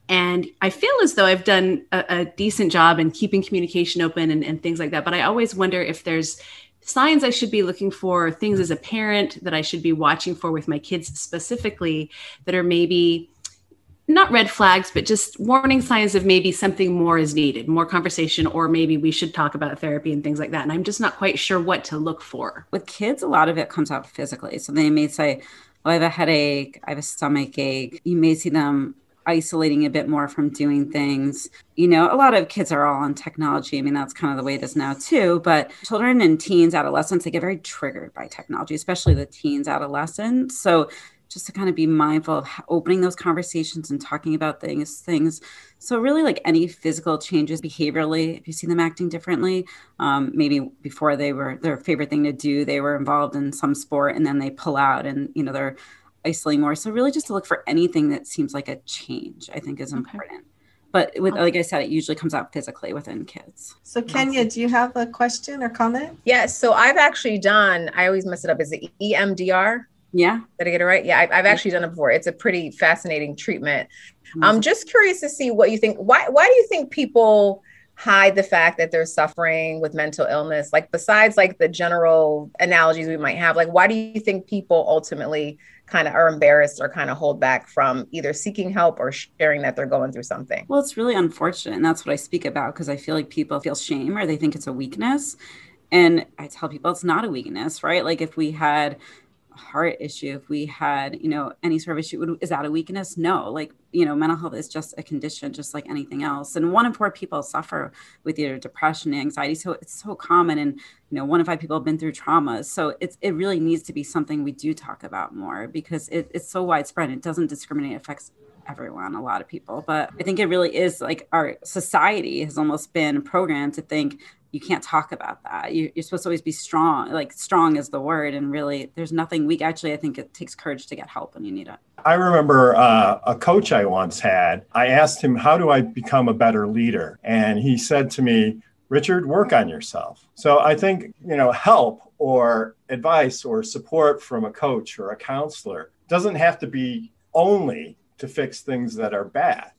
Speaker 9: And I feel as though I've done a, a decent job in keeping communication open and, and things like that. But I always wonder if there's signs I should be looking for, things as a parent that I should be watching for with my kids specifically that are maybe not red flags, but just warning signs of maybe something more is needed, more conversation, or maybe we should talk about therapy and things like that. And I'm just not quite sure what to look for.
Speaker 3: With kids, a lot of it comes out physically. So they may say, oh, I have a headache, I have a stomach ache. You may see them isolating a bit more from doing things. You know, a lot of kids are all on technology. I mean, that's kind of the way it is now, too. But children and teens, adolescents, they get very triggered by technology, especially the teens, adolescents. So just to kind of be mindful of opening those conversations and talking about things things. So really like any physical changes behaviorally if you see them acting differently um, maybe before they were their favorite thing to do they were involved in some sport and then they pull out and you know they're isolating more. So really just to look for anything that seems like a change i think is important. Okay. but with like i said it usually comes out physically within kids.
Speaker 6: So kenya do you have a question or comment?
Speaker 10: Yes yeah, so i've actually done i always mess it up is it emdr
Speaker 3: yeah.
Speaker 10: Did I get it right? Yeah, I, have actually done it before. It's a pretty fascinating treatment. Mm-hmm. I'm just curious to see what you think. Why why do you think people hide the fact that they're suffering with mental illness? Like, besides like the general analogies we might have, like, why do you think people ultimately kind of are embarrassed or kind of hold back from either seeking help or sharing that they're going through something?
Speaker 3: Well, it's really unfortunate. And that's what I speak about because I feel like people feel shame or they think it's a weakness. And I tell people it's not a weakness, right? Like if we had heart issue if we had you know any sort of issue is that a weakness? No like you know mental health is just a condition just like anything else. And one in four people suffer with either depression anxiety. So it's so common and you know one in five people have been through traumas so it's it really needs to be something we do talk about more because it, it's so widespread it doesn't discriminate it affects everyone a lot of people but i think it really is like our society has almost been programmed to think you can't talk about that. You, are supposed to always be strong. Like strong is the word, and really, there's nothing weak. Actually, I think it takes courage to get help when you need it.
Speaker 5: I remember uh, a coach I once had. I asked him, "How do I become a better leader?" And he said to me, "Richard, work on yourself." So I think you know, help or advice or support from a coach or a counselor doesn't have to be only to fix things that are bad.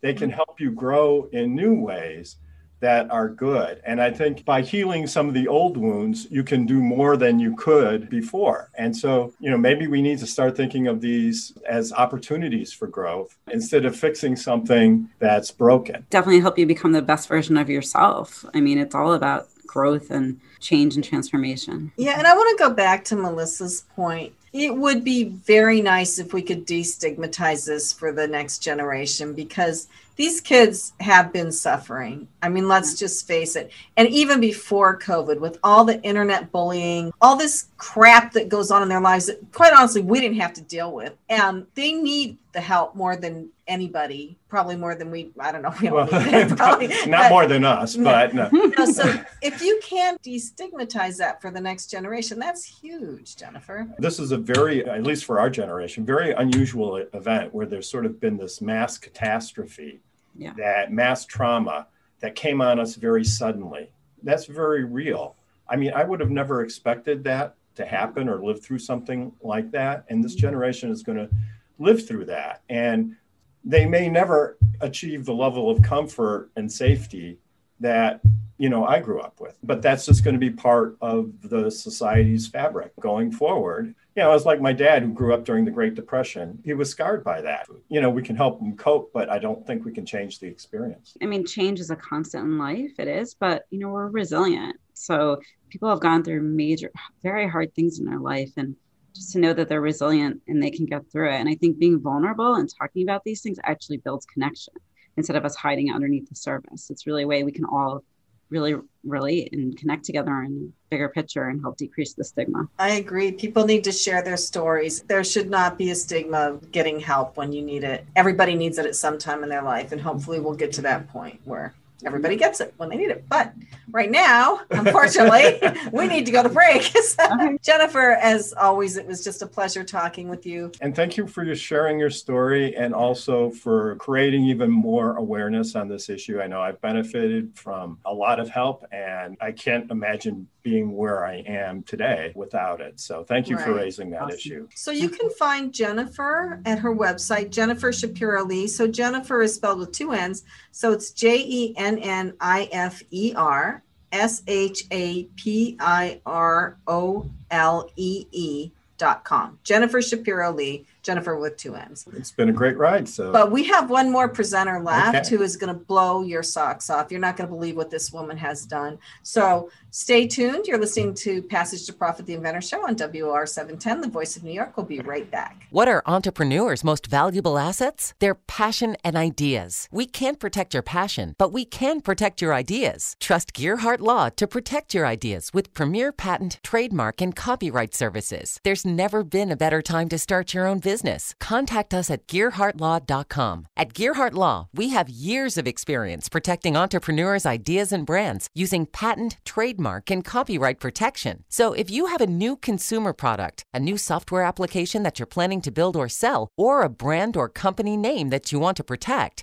Speaker 5: They can mm. help you grow in new ways that are good. And I think by healing some of the old wounds, you can do more than you could before. And so, you know, maybe we need to start thinking of these as opportunities for growth instead of fixing something that's broken.
Speaker 3: Definitely help you become the best version of yourself. I mean, it's all about growth and change and transformation.
Speaker 6: Yeah, and I want to go back to Melissa's point. It would be very nice if we could destigmatize this for the next generation because these kids have been suffering. I mean, let's mm-hmm. just face it. And even before COVID, with all the internet bullying, all this crap that goes on in their lives that, quite honestly, we didn't have to deal with. And they need the help more than anybody, probably more than we, I don't know. We well,
Speaker 5: it, probably, not but, more than us, but no.
Speaker 6: no. So if you can destigmatize that for the next generation, that's huge, Jennifer.
Speaker 5: This is a very, at least for our generation, very unusual event where there's sort of been this mass catastrophe yeah. that mass trauma that came on us very suddenly. That's very real. I mean, I would have never expected that to happen or live through something like that. And this generation is going to live through that. And they may never achieve the level of comfort and safety that you know I grew up with. But that's just going to be part of the society's fabric going forward. You know, it's like my dad who grew up during the Great Depression. He was scarred by that. You know, we can help him cope, but I don't think we can change the experience.
Speaker 3: I mean, change is a constant in life. It is, but you know, we're resilient. So people have gone through major, very hard things in their life, and just to know that they're resilient and they can get through it. And I think being vulnerable and talking about these things actually builds connection instead of us hiding underneath the surface. It's really a way we can all really relate and connect together in bigger picture and help decrease the stigma.
Speaker 6: I agree. People need to share their stories. There should not be a stigma of getting help when you need it. Everybody needs it at some time in their life and hopefully we'll get to that point where everybody gets it when they need it. But right now, unfortunately, we need to go to break. so, Jennifer, as always, it was just a pleasure talking with you.
Speaker 5: And thank you for sharing your story and also for creating even more awareness on this issue. I know I've benefited from a lot of help, and I can't imagine being where I am today without it. So thank you right. for raising that awesome. issue.
Speaker 6: So you can find Jennifer at her website, Jennifer Shapiro Lee. So Jennifer is spelled with two N's. So it's J E N N I F E R S H A P I R O L E E dot com. Jennifer Shapiro Lee Jennifer with two N's.
Speaker 5: It's been a great ride. So,
Speaker 6: but we have one more presenter left okay. who is going to blow your socks off. You're not going to believe what this woman has done. So, stay tuned. You're listening to Passage to Profit, the Inventor Show on WOR 710, the voice of New York. We'll be right back.
Speaker 8: What are entrepreneurs' most valuable assets? Their passion and ideas. We can't protect your passion, but we can protect your ideas. Trust Gearhart Law to protect your ideas with premier patent, trademark, and copyright services. There's never been a better time to start your own business business, contact us at GearhartLaw.com. At Gearhart Law, we have years of experience protecting entrepreneurs' ideas and brands using patent, trademark, and copyright protection. So if you have a new consumer product, a new software application that you're planning to build or sell, or a brand or company name that you want to protect,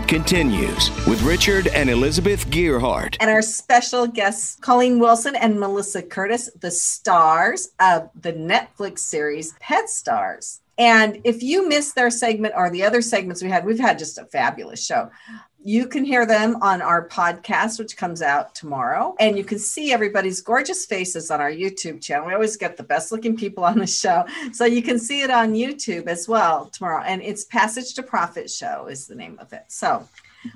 Speaker 7: continues with Richard and Elizabeth Gearhart.
Speaker 6: And our special guests, Colleen Wilson and Melissa Curtis, the stars of the Netflix series Pet Stars. And if you missed their segment or the other segments we had, we've had just a fabulous show. You can hear them on our podcast, which comes out tomorrow. And you can see everybody's gorgeous faces on our YouTube channel. We always get the best looking people on the show. So you can see it on YouTube as well tomorrow. And it's Passage to Profit Show is the name of it. So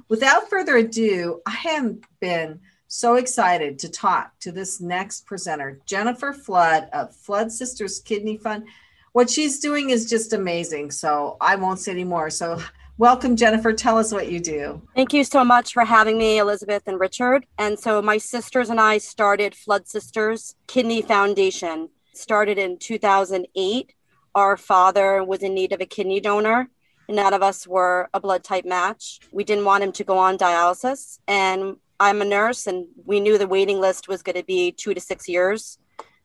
Speaker 6: without further ado, I have been so excited to talk to this next presenter, Jennifer Flood of Flood Sisters Kidney Fund. What she's doing is just amazing. So I won't say any more. So Welcome, Jennifer. Tell us what you do.
Speaker 4: Thank you so much for having me, Elizabeth and Richard. And so, my sisters and I started Flood Sisters Kidney Foundation. Started in 2008. Our father was in need of a kidney donor. And none of us were a blood type match. We didn't want him to go on dialysis. And I'm a nurse, and we knew the waiting list was going to be two to six years.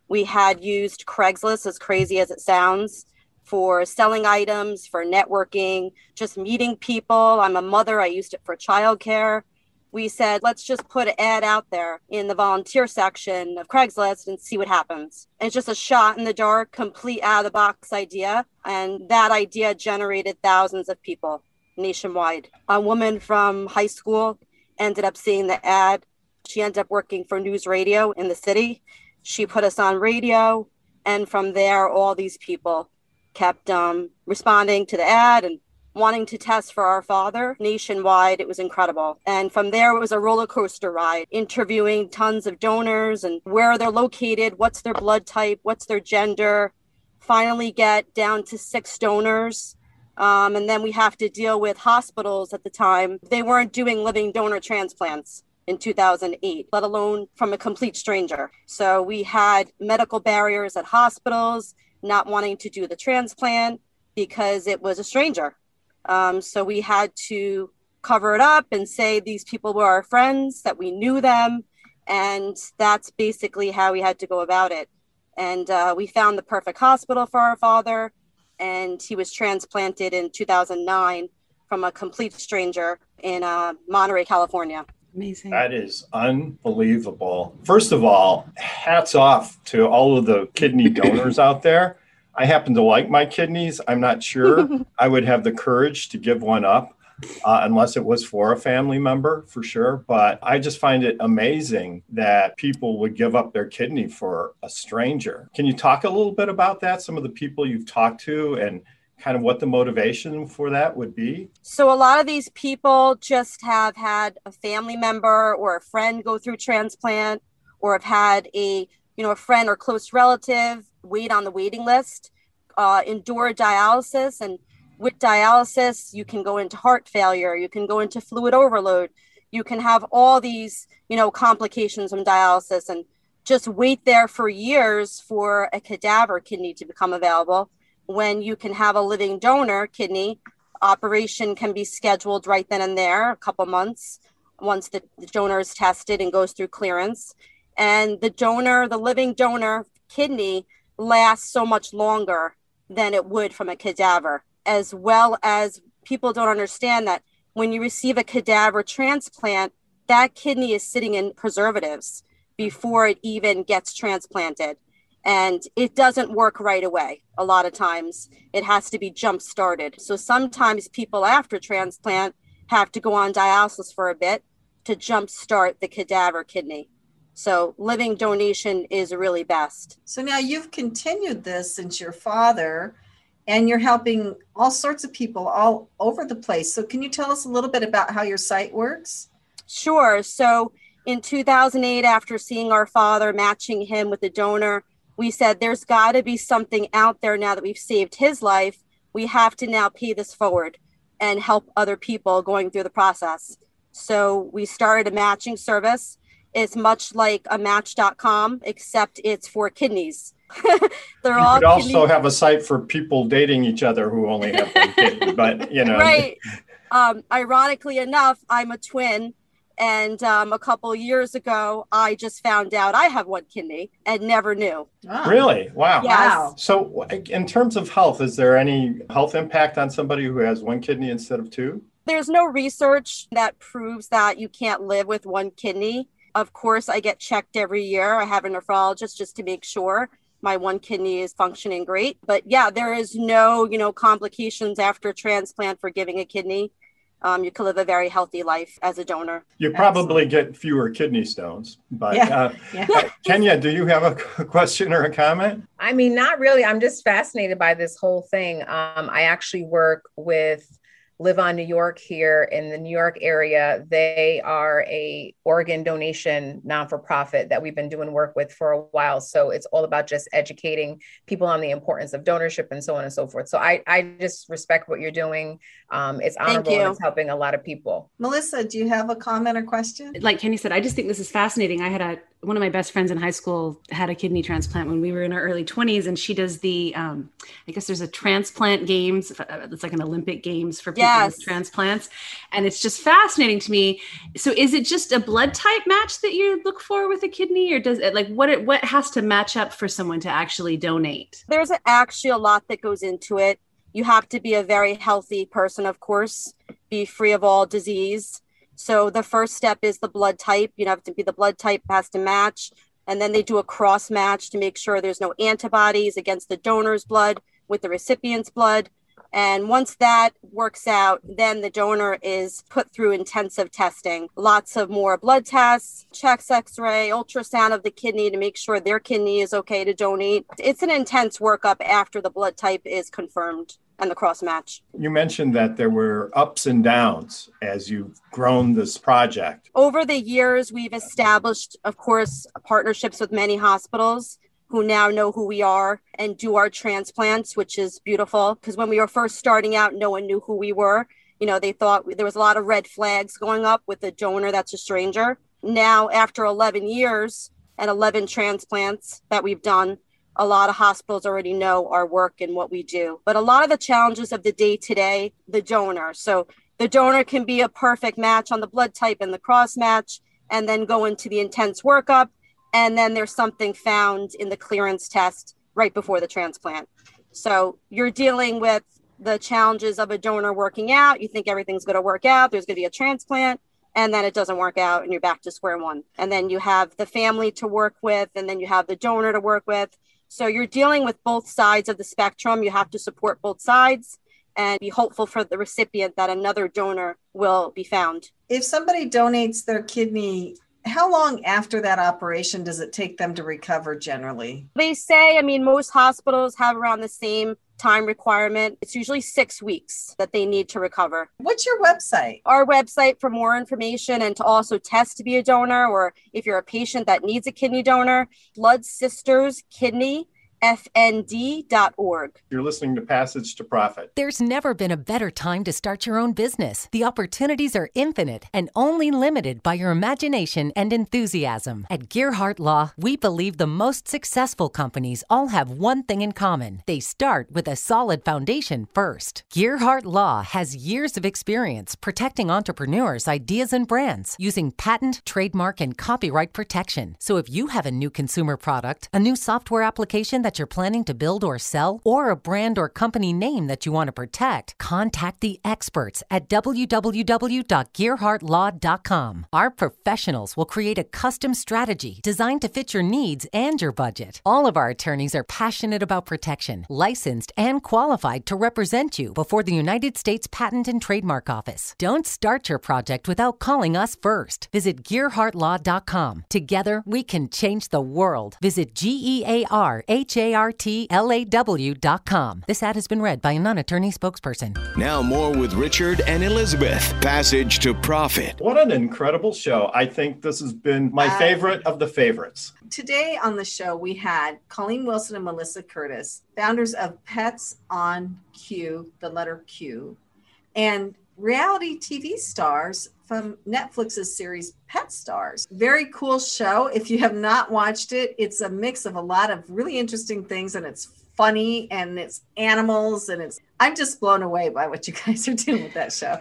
Speaker 4: We had used Craigslist, as crazy as it sounds, for selling items, for networking, just meeting people. I'm a mother, I used it for childcare. We said, let's just put an ad out there in the volunteer section of Craigslist and see what happens. And it's just a shot in the dark, complete out of the box idea. And that idea generated thousands of people nationwide. A woman from high school ended up seeing the ad. She ended up working for news radio in the city. She put us on radio. And from there, all these people kept um, responding to the ad and wanting to test for our father nationwide. It was incredible. And from there, it was a roller coaster ride, interviewing tons of donors and where they're located, what's their blood type, what's their gender. Finally, get down to six donors. Um, and then we have to deal with hospitals at the time. They weren't doing living donor transplants in 2008, let alone from a complete stranger. So we had medical barriers at hospitals not wanting to do the transplant because it was a stranger. Um, so we had to cover it up and say these people were our friends, that we knew them. And that's basically how we had to go about it. And uh, we found the perfect hospital for our father. And he was transplanted in 2009 from a complete stranger in uh, Monterey, California.
Speaker 3: Amazing.
Speaker 5: That is unbelievable. First of all, hats off to all of the kidney donors out there. I happen to like my kidneys. I'm not sure I would have the courage to give one up uh, unless it was for a family member for sure. But I just find it amazing that people would give up their kidney for a stranger. Can you talk a little bit about that? Some of the people you've talked to and kind of what the motivation for that would be?
Speaker 4: So, a lot of these people just have had a family member or a friend go through transplant or have had a you know a friend or close relative wait on the waiting list uh, endure dialysis and with dialysis you can go into heart failure you can go into fluid overload you can have all these you know complications from dialysis and just wait there for years for a cadaver kidney to become available when you can have a living donor kidney operation can be scheduled right then and there a couple months once the, the donor is tested and goes through clearance. And the donor the living donor kidney lasts so much longer than it would from a cadaver as well as people don't understand that when you receive a cadaver transplant that kidney is sitting in preservatives before it even gets transplanted and it doesn't work right away a lot of times. It has to be jump started. So sometimes people after transplant have to go on dialysis for a bit to jump start the cadaver kidney. So living donation is really best.
Speaker 6: So now you've continued this since your father and you're helping all sorts of people all over the place. So can you tell us a little bit about how your site works?
Speaker 4: Sure. So in 2008 after seeing our father matching him with a donor we said there's got to be something out there now that we've saved his life. We have to now pay this forward. and help other people going through the process. So we started a matching service. It's much like a match.com, except it's for kidneys.
Speaker 5: They're you all could also have a site for people dating each other who only have one kidney, but you know.
Speaker 4: Right. Um, ironically enough, I'm a twin. And um, a couple years ago, I just found out I have one kidney and never knew.
Speaker 5: Oh. Really? Wow.
Speaker 4: Yes. Wow.
Speaker 5: So, in terms of health, is there any health impact on somebody who has one kidney instead of two?
Speaker 4: There's no research that proves that you can't live with one kidney. Of course, I get checked every year. I have a nephrologist just to make sure my one kidney is functioning great. But yeah, there is no, you know, complications after transplant for giving a kidney. Um, you can live a very healthy life as a donor.
Speaker 5: You probably get fewer kidney stones. But yeah. Uh, yeah. Kenya, do you have a question or a comment?
Speaker 10: I mean, not really. I'm just fascinated by this whole thing. Um, I actually work with live on New York here in the New York area. They are a organ donation non-for-profit that we've been doing work with for a while. So it's all about just educating people on the importance of donorship and so on and so forth. So I, I just respect what you're doing. Um, it's honorable and it's helping a lot of people.
Speaker 6: Melissa, do you have a comment or question?
Speaker 12: Like Kenny said, I just think this is fascinating. I had a one of my best friends in high school had a kidney transplant when we were in our early 20s and she does the um, i guess there's a transplant games uh, it's like an olympic games for people yes. with transplants. And it's just fascinating to me. So is it just a blood type match that you look for with a kidney or does it like what it what has to match up for someone to actually donate?
Speaker 4: There's actually a lot that goes into it. You have to be a very healthy person of course be free of all disease so the first step is the blood type. You have to be the blood type has to match. And then they do a cross match to make sure there's no antibodies against the donor's blood with the recipient's blood. And once that works out, then the donor is put through intensive testing. Lots of more blood tests, checks, x ray, ultrasound of the kidney to make sure their kidney is okay to donate. It's an intense workup after the blood type is confirmed and the cross match.
Speaker 5: You mentioned that there were ups and downs as you've grown this project.
Speaker 4: Over the years, we've established, of course, partnerships with many hospitals who now know who we are and do our transplants, which is beautiful. Because when we were first starting out, no one knew who we were. You know, they thought there was a lot of red flags going up with a donor that's a stranger. Now, after 11 years and 11 transplants that we've done, a lot of hospitals already know our work and what we do. But a lot of the challenges of the day today, the donor. So the donor can be a perfect match on the blood type and the cross match, and then go into the intense workup. And then there's something found in the clearance test right before the transplant. So you're dealing with the challenges of a donor working out. You think everything's going to work out, there's going to be a transplant and then it doesn't work out and you're back to square one. And then you have the family to work with, and then you have the donor to work with. So you're dealing with both sides of the spectrum. You have to support both sides and be hopeful for the recipient that another donor will be found.
Speaker 6: If somebody donates their kidney, how long after that operation does it take them to recover generally?
Speaker 4: They say, I mean, most hospitals have around the same time requirement. It's usually six weeks that they need to recover.
Speaker 6: What's your website?
Speaker 4: Our website for more information and to also test to be a donor, or if you're a patient that needs a kidney donor, Flood Sisters Kidney fnd.org.
Speaker 5: You're listening to Passage to Profit.
Speaker 8: There's never been a better time to start your own business. The opportunities are infinite and only limited by your imagination and enthusiasm. At Gearhart Law, we believe the most successful companies all have one thing in common. They start with a solid foundation first. Gearhart Law has years of experience protecting entrepreneurs' ideas and brands using patent, trademark, and copyright protection. So if you have a new consumer product, a new software application that that you're planning to build or sell, or a brand or company name that you want to protect, contact the experts at www.gearhartlaw.com. Our professionals will create a custom strategy designed to fit your needs and your budget. All of our attorneys are passionate about protection, licensed, and qualified to represent you before the United States Patent and Trademark Office. Don't start your project without calling us first. Visit gearhartlaw.com. Together, we can change the world. Visit G E A R H J-R-T-L-A-W.com. This ad has been read by a non-attorney spokesperson.
Speaker 7: Now more with Richard and Elizabeth. Passage to Profit.
Speaker 5: What an incredible show. I think this has been my uh, favorite of the favorites.
Speaker 6: Today on the show, we had Colleen Wilson and Melissa Curtis, founders of Pets on Q, the letter Q. and reality TV stars from Netflix's series Pet Stars. Very cool show. If you have not watched it, it's a mix of a lot of really interesting things and it's funny and it's animals and it's I'm just blown away by what you guys are doing with that show.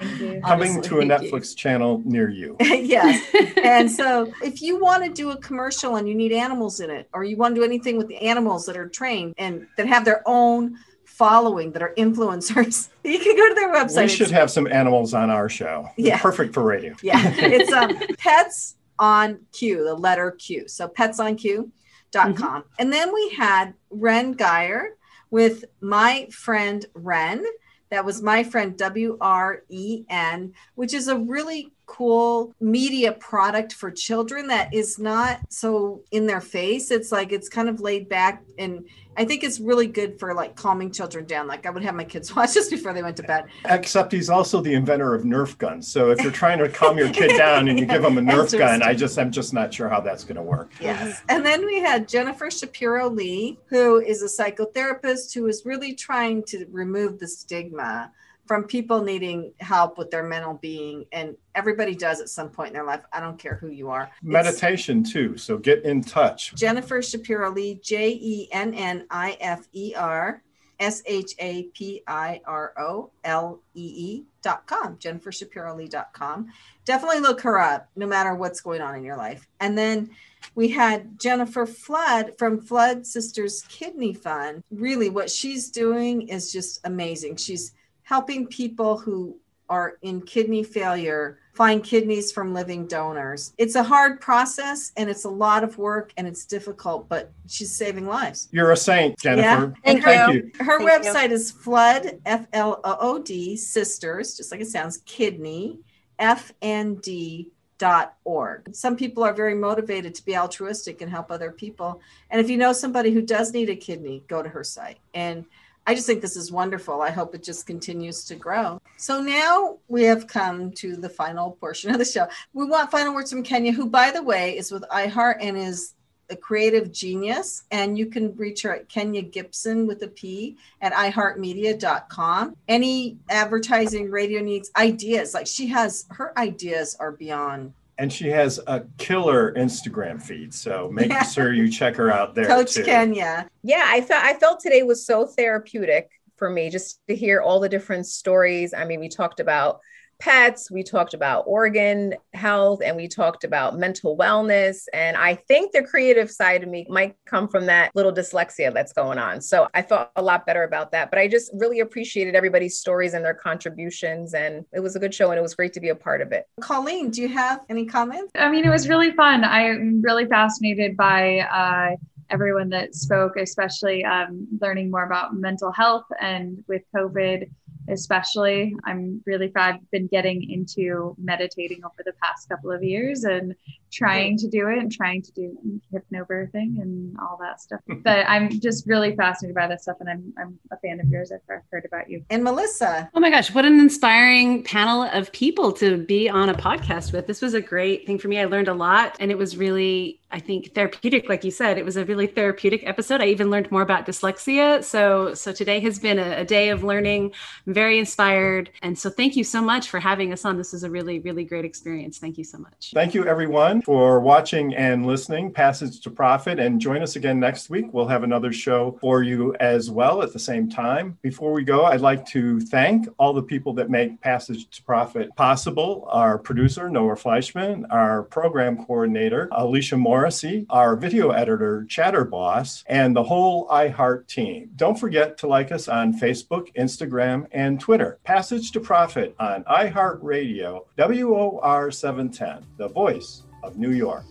Speaker 5: Coming to a Netflix channel near you.
Speaker 6: yes. And so if you want to do a commercial and you need animals in it, or you want to do anything with the animals that are trained and that have their own following that are influencers, you can go to their website.
Speaker 5: We should have some animals on our show.
Speaker 6: Yeah.
Speaker 5: Perfect for radio.
Speaker 6: Yeah. It's um pets on Q, the letter Q. So petsonq.com. com, And then we had Ren Guyer with my friend Ren. That was my friend W R E N, which is a really cool media product for children that is not so in their face. It's like it's kind of laid back and I think it's really good for like calming children down. Like I would have my kids watch this before they went to bed.
Speaker 5: Except he's also the inventor of Nerf guns. So if you're trying to calm your kid down and you give him a Nerf gun, I just I'm just not sure how that's going to work.
Speaker 6: Yes. And then we had Jennifer Shapiro Lee, who is a psychotherapist who is really trying to remove the stigma from people needing help with their mental being and everybody does at some point in their life i don't care who you are It's
Speaker 5: Meditation too. So get in touch.
Speaker 6: jennifer shapiro lee j-e-n-n-i-f-e-r s-h-a-p-i-r-o-l-e-e dot com jennifer shapiro lee dot com definitely look her up no matter what's going on in your life and then we had Jennifer Flood from Flood Sisters Kidney Fund. Really, what she's doing is just amazing. She's helping people who are in kidney failure find kidneys from living donors. It's a hard process and it's a lot of work and it's difficult, but she's saving lives.
Speaker 5: You're a saint, Jennifer.
Speaker 6: And
Speaker 5: Thank
Speaker 6: her,
Speaker 5: you.
Speaker 6: her
Speaker 4: Thank you.
Speaker 6: website is flood, F L O O D, sisters, just like it sounds, kidney, F N D dot org. Some people are very motivated to be altruistic and help other people. And if you know somebody who does need a kidney, go to her site. And I just think this is wonderful. I hope it just continues to grow. So now we have come to the final portion of the show. We want final words from Kenya, who, by the way, is with iHeart and is a creative genius. And you can reach her at Kenya Gipson with a P at iHeartMedia.com. Any advertising, radio needs, ideas, like she has, her ideas are beyond.
Speaker 5: And she has a killer Instagram feed. So make
Speaker 6: Yeah.
Speaker 5: sure you check her out there.
Speaker 6: Coach
Speaker 5: too.
Speaker 6: Kenya.
Speaker 10: Yeah, I felt I felt today was so therapeutic for me just to hear all the different stories. I mean, we talked about pets, we talked about organ health, and we talked about mental wellness. And I think the creative side of me might come from that little dyslexia that's going on. So I felt a lot better about that. But I just really appreciated everybody's stories and their contributions. And it was a good show and it was great to be a part of it.
Speaker 6: Colleen, do you have any comments?
Speaker 1: I mean, it was really fun. I'm really fascinated by uh, everyone that spoke, especially um, learning more about mental health and with COVID, especially. I'm really I've been getting into meditating over the past couple of years and trying to do it and trying to do hypnobirthing and all that stuff. But I'm just really fascinated by this stuff, and I'm I'm a fan of yours. I've I've heard about you.
Speaker 6: And Melissa.
Speaker 12: Oh my gosh, what an inspiring panel of people to be on a podcast with. This was a great thing for me. I learned a lot and it was really, I think, therapeutic. Like you said, it was a really therapeutic episode. I even learned more about dyslexia. So so today has been a, a day of learning. I'm very inspired. And so thank you so much for having us on. This is a really, really great experience. Thank you so much.
Speaker 5: Thank you, everyone, for watching and listening. Passage to Profit. And join us again next week. We'll have another show for you as well at the same time. Before we go, I'd like to thank all the people that make Passage to Profit possible our producer, Noah Fleischman, our program coordinator, Alicia Morrissey, our video editor, Chatterboss, and the whole iHeart team. Don't forget to like us on Facebook, Instagram, and Twitter. Passage to Profit on iHeartRadio, WOR 710, the voice of New York.